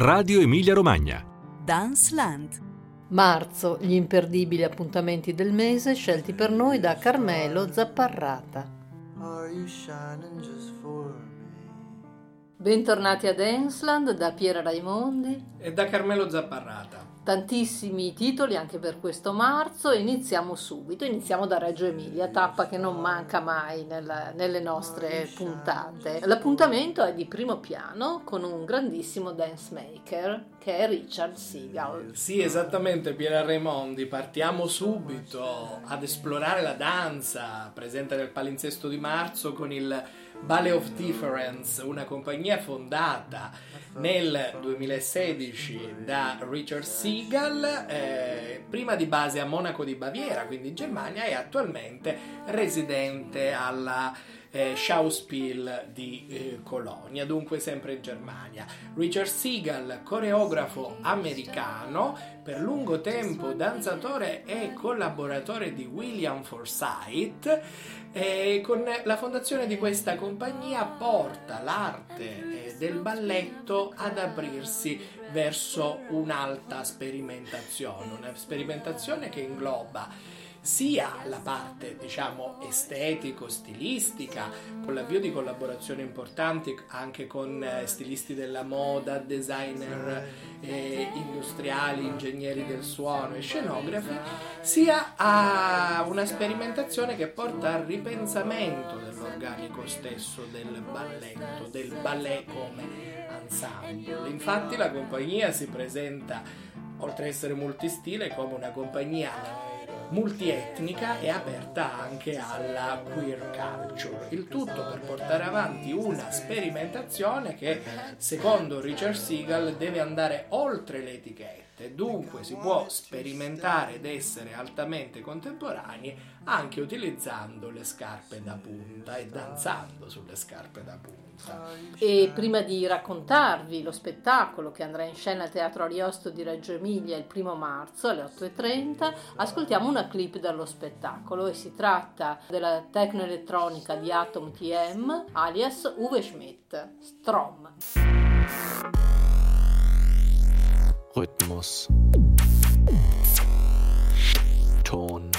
Radio Emilia Romagna. Dance Land. Marzo, gli imperdibili appuntamenti del mese scelti per noi da Carmelo Zapparrata. Bentornati a Danceland da Piera Raimondi e da Carmelo Zapparrata tantissimi titoli anche per questo marzo e iniziamo subito, iniziamo da Reggio Emilia, tappa che non manca mai nella, nelle nostre puntate. L'appuntamento è di primo piano con un grandissimo dance maker che è Richard Seagal. Sì, esattamente, Piera Raimondi, partiamo subito ad esplorare la danza presente nel palinsesto di marzo con il Ballet of Difference, una compagnia fondata nel 2016 da Richard Siegel, eh, prima di base a Monaco di Baviera, quindi in Germania, e attualmente residente alla eh, Schauspiel di eh, Colonia, dunque sempre in Germania. Richard Siegel, coreografo americano, per lungo tempo danzatore e collaboratore di William Forsythe, e con la fondazione di questa compagnia porta l'arte eh, del balletto ad aprirsi verso un'alta sperimentazione, una sperimentazione che ingloba sia la parte diciamo estetico-stilistica, con l'avvio di collaborazioni importanti anche con eh, stilisti della moda, designer eh, industriali, ingegneri del suono e scenografi, sia a una sperimentazione che porta al ripensamento dell'organico stesso del balletto, del ballet come ensemble. Infatti la compagnia si presenta, oltre ad essere multistile, come una compagnia multietnica e aperta anche alla queer culture. Il tutto per portare avanti una sperimentazione che, secondo Richard Siegel, deve andare oltre le etichette dunque si può sperimentare ed essere altamente contemporanei anche utilizzando le scarpe da punta e danzando sulle scarpe da punta. E prima di raccontarvi lo spettacolo che andrà in scena al Teatro Ariosto di Reggio Emilia il primo marzo alle 8.30, ascoltiamo una clip dallo spettacolo e si tratta della tecnoelettronica di Atom TM alias Uwe Schmidt, Strom. Rhythmus, Ton,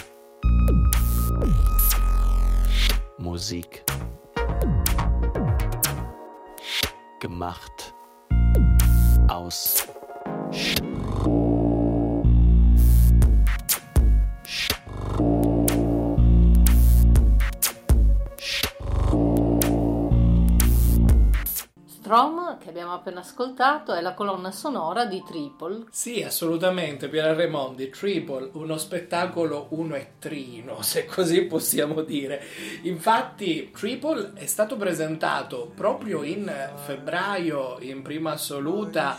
Musik gemacht aus Strom. Strom. Strom. Strom che abbiamo appena ascoltato, è la colonna sonora di Triple. Sì, assolutamente, Piera Raimondi. Triple, uno spettacolo uno e trino, se così possiamo dire. Infatti, Triple è stato presentato proprio in febbraio in prima assoluta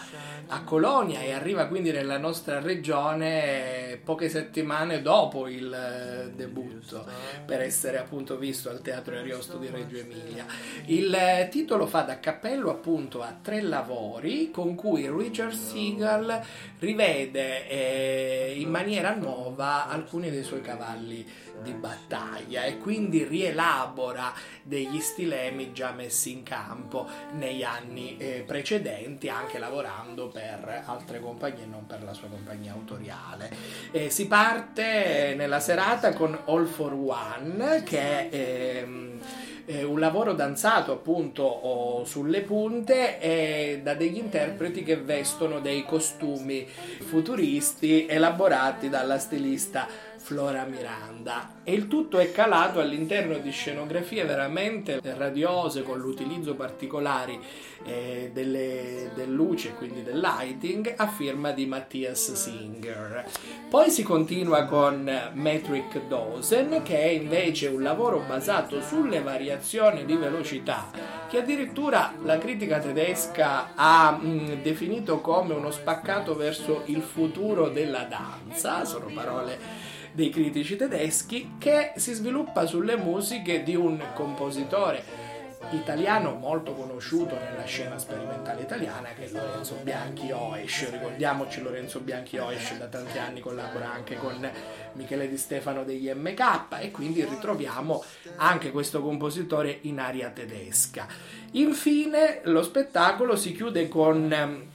a Colonia e arriva quindi nella nostra regione poche settimane dopo il eh, debutto per essere appunto visto al Teatro Ariosto di Reggio Emilia. Il eh, titolo fa da cappello appunto a tre lavori con cui Richard Seagal rivede eh, in maniera nuova alcuni dei suoi cavalli di battaglia e quindi rielabora degli stilemi già messi in campo negli anni eh, precedenti anche lavorando per altre compagnie e non per la sua compagnia autoriale. Eh, si parte nella serata con All for One che è ehm, eh, un lavoro danzato appunto oh, sulle punte e da degli interpreti che vestono dei costumi futuristi elaborati dalla stilista Flora Miranda. E il tutto è calato all'interno di scenografie veramente radiose con l'utilizzo particolari eh, delle, del luce quindi del lighting a firma di Mattias Singer. Poi si continua con Metric Dosen che è invece un lavoro basato sulle variazioni di velocità che addirittura la critica tedesca ha mh, mm, definito come uno spaccato verso il futuro della danza. Sono parole dei critici tedeschi che si sviluppa sulle musiche di un compositore italiano molto conosciuto nella scena sperimentale italiana che è Lorenzo Bianchi Oesch ricordiamoci Lorenzo Bianchi Oesch da tanti anni collabora anche con Michele Di Stefano degli MK e quindi ritroviamo anche questo compositore in aria tedesca. Infine lo spettacolo si chiude con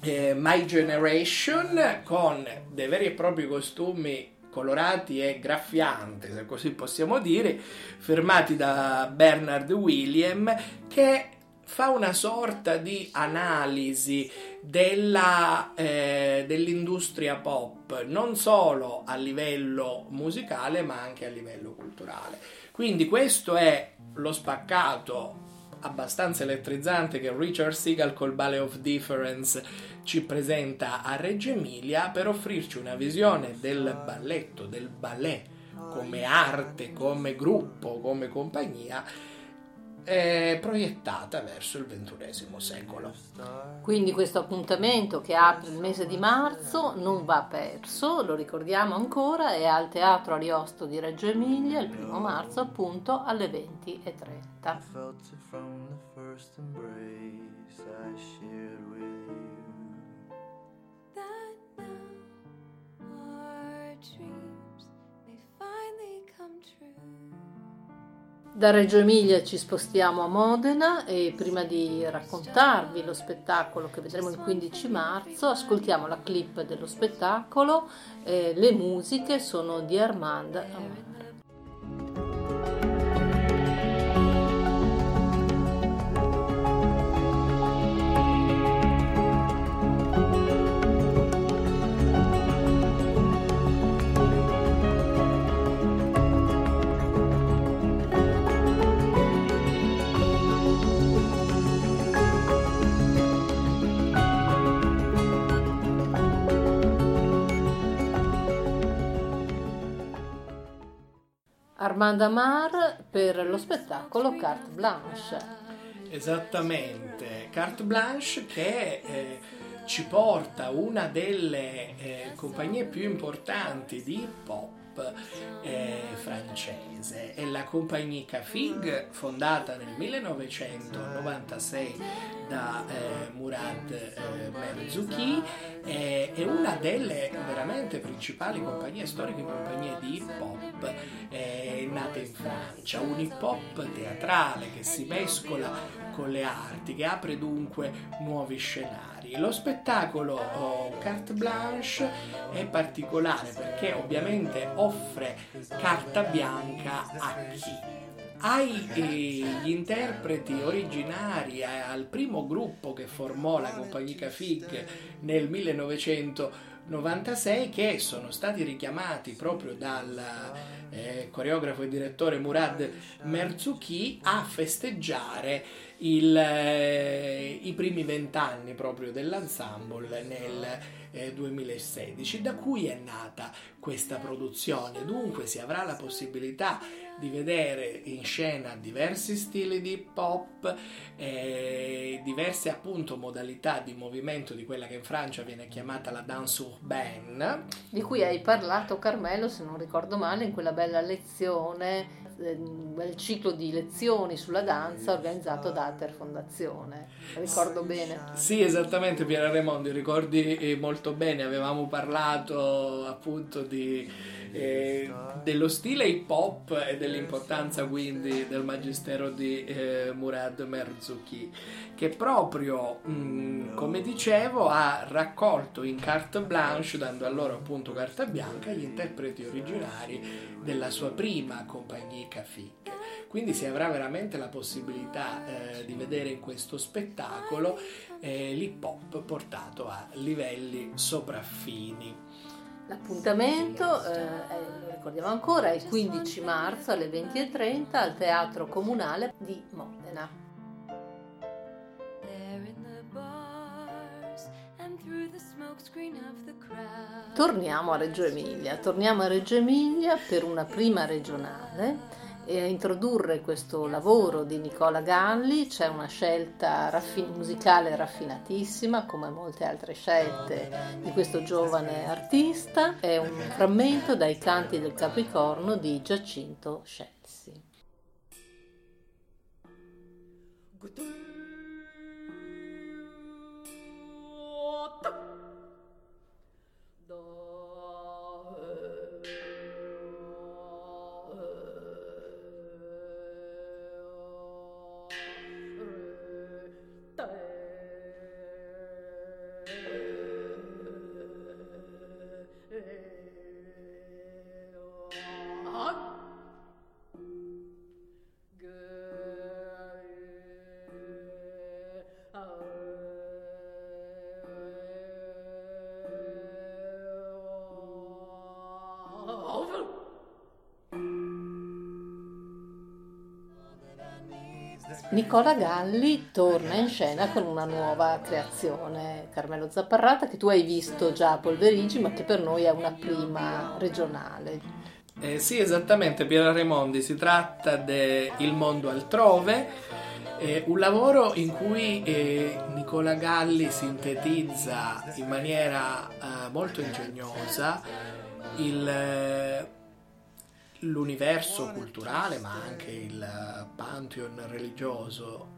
eh, My Generation con dei veri e propri costumi colorati e graffianti, se così possiamo dire, firmati da Bernard William, che fa una sorta di analisi della, eh, dell'industria pop, non solo a livello musicale ma anche a livello culturale. Quindi questo è lo spaccato abbastanza elettrizzante che Richard Seagal col Ballet of Difference ci presenta a Reggio Emilia per offrirci una visione del balletto, del ballet come arte, come gruppo, come compagnia eh, proiettata verso il XXI secolo. Quindi questo appuntamento che apre il mese di marzo non va perso, lo ricordiamo ancora, è al Teatro Ariosto di Reggio Emilia il primo marzo appunto alle 20.30. Da Reggio Emilia ci spostiamo a Modena e prima di raccontarvi lo spettacolo che vedremo il 15 marzo, ascoltiamo la clip dello spettacolo. Eh, le musiche sono di Armand Amel. Armand Amar per lo spettacolo Carte Blanche. Esattamente, Carte Blanche che eh, ci porta una delle eh, compagnie più importanti di hip hop eh, francese, è la compagnie Cafig fondata nel 1996 da eh, Murad eh, Merzouki è, è, una delle veramente principali compagnie storiche, compagnie di hop è nata in Francia, un hip hop teatrale che si mescola con le arti, che apre dunque nuovi scenari. Lo spettacolo oh, Carte Blanche è particolare perché ovviamente offre carta bianca a chi? ai eh, interpreti originari, al primo gruppo che formò la compagnia FIG nel 1996 che sono stati richiamati proprio dal eh, coreografo e direttore Murad Merzouki a festeggiare il, eh, i primi vent'anni proprio dell'ensemble nel eh, 2016, da cui è nata questa produzione. Dunque si avrà la possibilità di vedere in scena diversi stili di hip hop, eh, diverse appunto modalità di movimento di quella che in Francia viene chiamata la danse urbaine. Di cui hai parlato Carmelo, se non ricordo male, in quella bella lezione bel ciclo di lezioni sulla danza organizzato da Alter Fondazione. Ricordo bene? Sì, esattamente, Piera Raimondi, ricordi eh, molto bene, avevamo parlato appunto di, eh, dello stile hip hop e dell'importanza quindi del magistero di eh, Murad Merzouki, che proprio, mh, mm, come dicevo, ha raccolto in carte blanche, dando a loro appunto carta bianca, gli interpreti originari della sua prima compagnia Cafic. Quindi si avrà veramente la possibilità eh, di vedere in questo spettacolo eh, l'hip hop portato a livelli sopraffini. L'appuntamento, eh, lo ricordiamo ancora, è il 15 marzo alle 20.30 al Teatro Comunale di Modena. Torniamo a Reggio Emilia, torniamo a Reggio Emilia per una prima regionale e a introdurre questo lavoro di Nicola Galli, c'è una scelta raffin- musicale raffinatissima come molte altre scelte di questo giovane artista, è un frammento dai canti del Capricorno di Giacinto Scelsi. Good. Nicola Galli torna in scena con una nuova creazione, Carmelo Zapparrata, che tu hai visto già a Polverigi, ma che per noi è una prima regionale. Eh, sì, esattamente, Piera Raimondi, si tratta di Il mondo altrove, eh, un lavoro in cui eh, Nicola Galli sintetizza in maniera eh, molto ingegnosa il eh, l'universo culturale, ma anche il pantheon religioso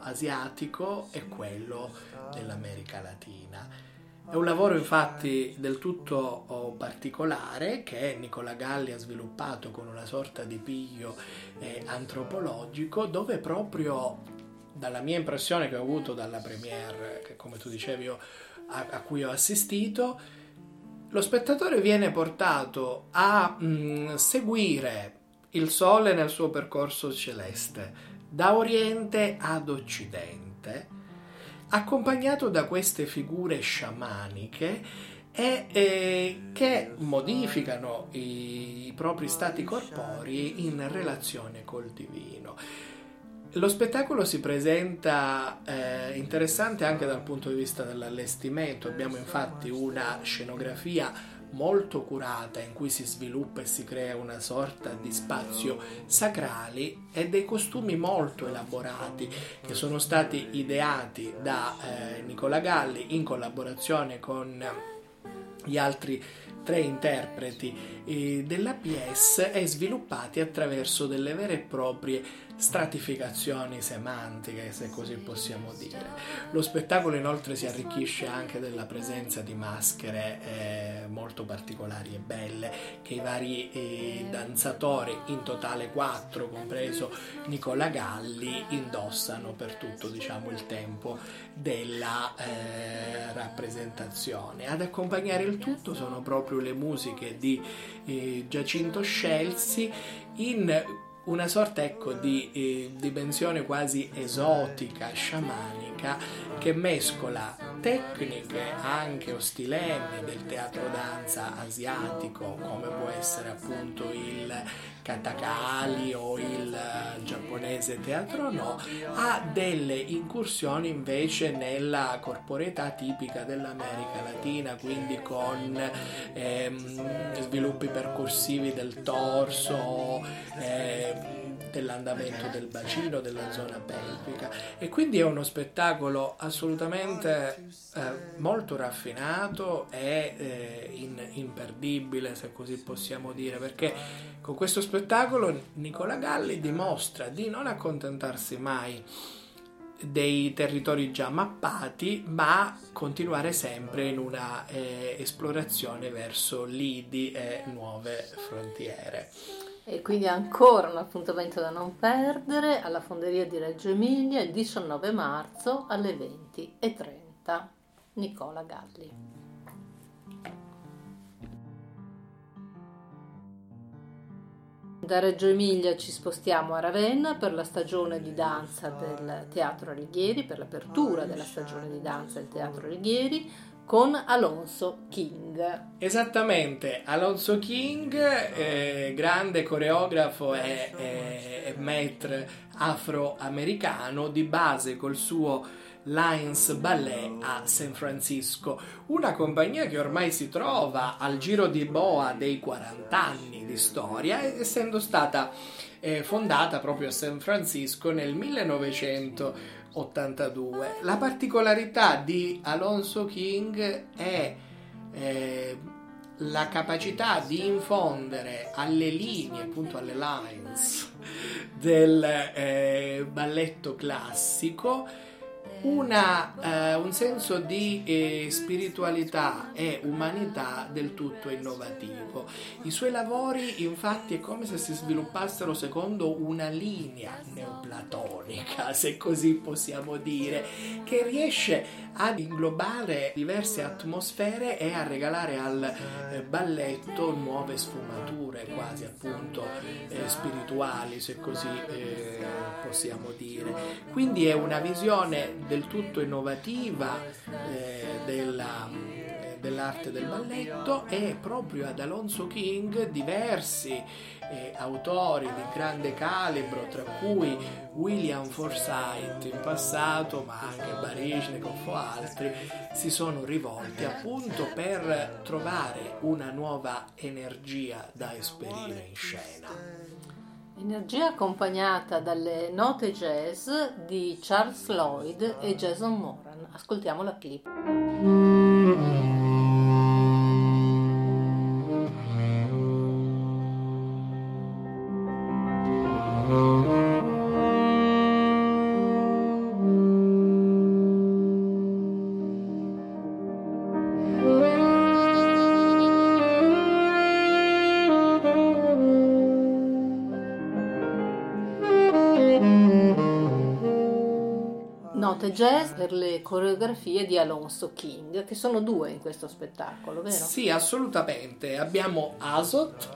asiatico è quello dell'America Latina. È un lavoro infatti del tutto particolare che Nicola Galli ha sviluppato con una sorta di piglio eh, antropologico dove proprio dalla mia impressione che ho avuto dalla premiere, che come tu dicevi io, a, a cui ho assistito, lo spettatore viene portato a mh, mm, seguire il Sole nel suo percorso celeste, da Oriente ad Occidente, accompagnato da queste figure sciamaniche e, eh, che modificano i, i propri stati corporei in relazione col divino. Lo spettacolo si presenta eh, interessante anche dal punto di vista dell'allestimento, abbiamo infatti una scenografia molto curata in cui si sviluppa e si crea una sorta di spazio sacrali e dei costumi molto elaborati che sono stati ideati da eh, Nicola Galli in collaborazione con gli altri tre interpreti eh, della PS e sviluppati attraverso delle vere e proprie stratificazioni semantiche, se così possiamo dire. Lo spettacolo inoltre si arricchisce anche della presenza di maschere eh, molto particolari e belle che i vari eh, danzatori, in totale quattro, compreso Nicola Galli, indossano per tutto diciamo, il tempo della eh, rappresentazione. Ad accompagnare il tutto sono proprio le musiche di eh, Giacinto Scelsi in una sorta ecco di eh, dimensione quasi esotica, sciamanica, che mescola tecniche anche ostilenti del teatro danza asiatico, come può essere appunto il katakali o il giapponese teatro no, ha delle incursioni invece nella corporeità tipica dell'America Latina, quindi con ehm, sviluppi percorsivi del torso, ehm, dell'andamento del bacino, della zona pelvica e quindi è uno spettacolo assolutamente eh, molto raffinato e eh, in, imperdibile se così possiamo dire perché con questo spettacolo Nicola Galli dimostra di non accontentarsi mai dei territori già mappati, ma continuare sempre in una eh, esplorazione verso lidi e nuove frontiere. E quindi ancora un appuntamento da non perdere alla Fonderia di Reggio Emilia il 19 marzo alle 20.30. Nicola Galli. Da Reggio Emilia ci spostiamo a Ravenna per la stagione di danza del Teatro Alighieri, per l'apertura della stagione di danza del Teatro Alighieri con Alonso King. Esattamente, Alonso King, eh, grande coreografo e, e, e maître afroamericano, di base col suo Lions Ballet a San Francisco, una compagnia che ormai si trova al giro di boa dei 40 anni di storia, essendo stata eh, fondata proprio a San Francisco nel 1900 82. La particolarità di Alonso King è eh, la capacità di infondere alle linee, appunto alle lines del eh, balletto classico una, eh, un senso di eh, spiritualità e umanità del tutto innovativo. I suoi lavori infatti è come se si sviluppassero secondo una linea neoplatonica, se così possiamo dire, che riesce ad inglobare diverse atmosfere e a regalare al eh, balletto nuove sfumature quasi appunto eh, spirituali, se così eh, possiamo dire. Quindi è una visione del tutto innovativa eh, della, dell'arte del balletto e proprio ad Alonso King diversi eh, autori di grande calibro, tra cui William Forsythe in passato, ma anche Baryshnikov o altri, si sono rivolti appunto per trovare una nuova energia da esperire in scena. Energia accompagnata dalle note jazz di Charles Lloyd e Jason Moran. Ascoltiamo la clip. Note jazz per le coreografie di Alonso King, che sono due in questo spettacolo, vero? Sì, assolutamente. Abbiamo Azot,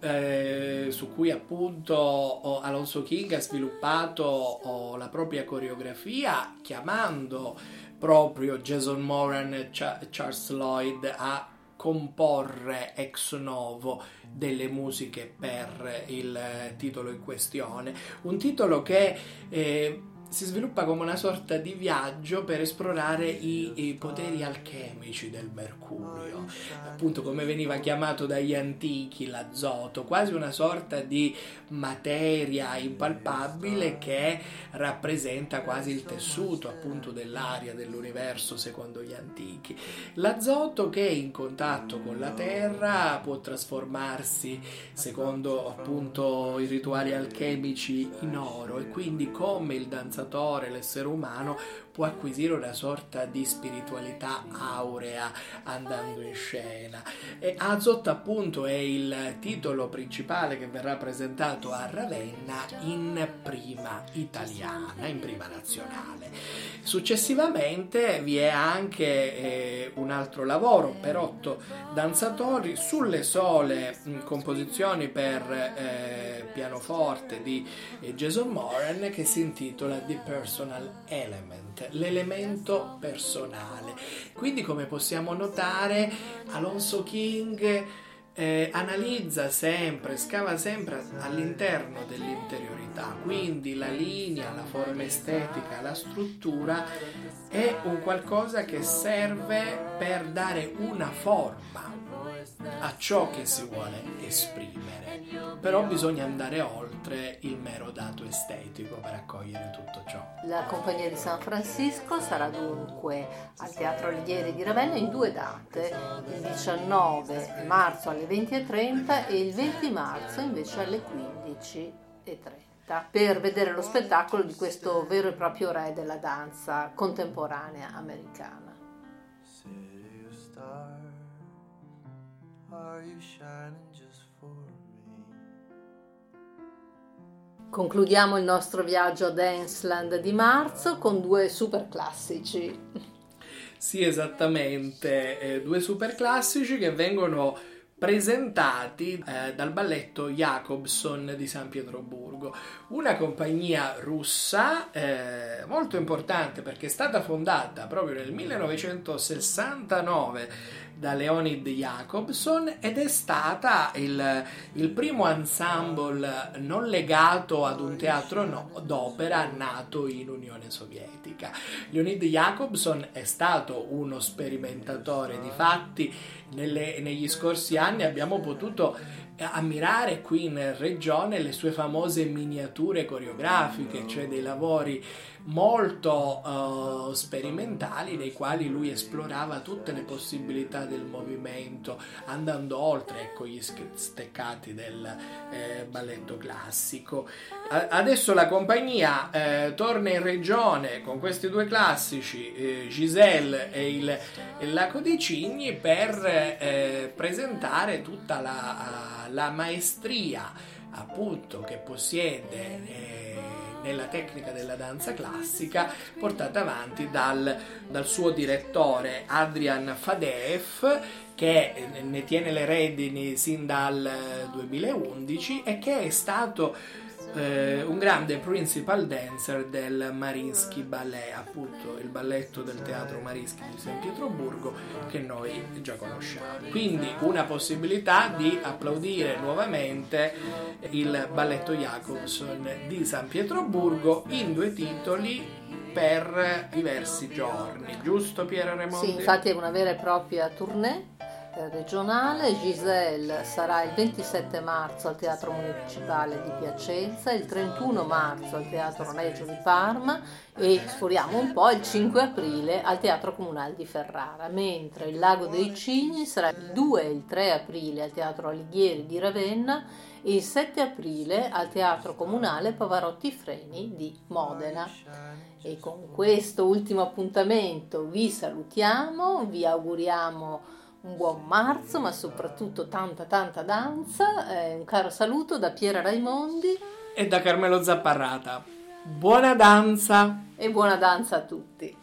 eh, su cui appunto Alonso King ha sviluppato la propria coreografia chiamando proprio Jason Moran e Charles Lloyd a comporre ex novo delle musiche per il titolo in questione. Un titolo che eh, si sviluppa come una sorta di viaggio per esplorare i, i, poteri alchemici del mercurio, appunto come veniva chiamato dagli antichi l'azoto, quasi una sorta di materia impalpabile che rappresenta quasi il tessuto appunto dell'aria dell'universo secondo gli antichi. L'azoto che in contatto con la terra può trasformarsi secondo appunto i rituali alchemici in oro e quindi come il danzatore danzatore, l'essere umano, può acquisire una sorta di spiritualità aurea andando in scena. E Azot appunto è il titolo principale che verrà presentato a Ravenna in prima italiana, in prima nazionale. Successivamente vi è anche eh, un altro lavoro per otto danzatori sulle sole mh, composizioni per eh, pianoforte di eh, Jason Moran che si intitola The Personal Element l'elemento personale. Quindi come possiamo notare Alonso King eh, analizza sempre, scava sempre all'interno dell'interiorità, quindi la linea, la forma estetica, la struttura è un qualcosa che serve per dare una forma a ciò che si vuole esprimere, però bisogna andare oltre il mero dato estetico per accogliere tutto ciò. La Compagnia di San Francisco sarà dunque al Teatro Alighieri di Ravenna in due date, il 19 marzo alle 20.30 e il 20 marzo invece alle 15.30 per vedere lo spettacolo di questo vero e proprio re della danza contemporanea americana. Concludiamo il nostro viaggio a Danceland di marzo con due super classici. Sì, esattamente, eh, due super classici che vengono presentati eh, dal balletto Jacobson di San Pietroburgo, una compagnia russa eh, molto importante perché è stata fondata proprio nel 1969 da Leonid Jacobson ed è stata il, il primo ensemble non legato ad un teatro no, d'opera nato in Unione Sovietica. Leonid Jacobson è stato uno sperimentatore di fatti, negli scorsi anni abbiamo potuto ammirare qui in regione le sue famose miniature coreografiche, cioè dei lavori molto uh, sperimentali nei quali lui esplorava tutte le possibilità del movimento andando oltre ecco, gli steccati del eh, balletto classico. Adesso la compagnia eh, torna in regione con questi due classici, eh, Giselle e il, il Laco di Cigni, per eh, presentare tutta la, la maestria appunto che possiede eh, nella tecnica della danza classica portata avanti dal, dal suo direttore Adrian Fadeev che ne tiene le redini sin dal 2011 e che è stato eh, un grande principal dancer del Marinsky Ballet, appunto il balletto del teatro Marinsky di San Pietroburgo che noi già conosciamo. Quindi una possibilità di applaudire nuovamente il balletto Jacobson di San Pietroburgo in due titoli per diversi giorni, giusto Piera Remondi? Sì, infatti è una vera e propria tournée regionale. Giselle sarà il 27 marzo al Teatro Municipale di Piacenza, il 31 marzo al Teatro Regio di Parma e sforiamo un po' il 5 aprile al Teatro Comunale di Ferrara, mentre il Lago dei Cigni sarà il 2 e il 3 aprile al Teatro Alighieri di Ravenna e il 7 aprile al Teatro Comunale Pavarotti Freni di Modena. E con questo ultimo appuntamento vi salutiamo, vi auguriamo un buon marzo, ma soprattutto tanta tanta danza. Eh, un caro saluto da Piera Raimondi e da Carmelo Zapparrata. Buona danza! E buona danza a tutti!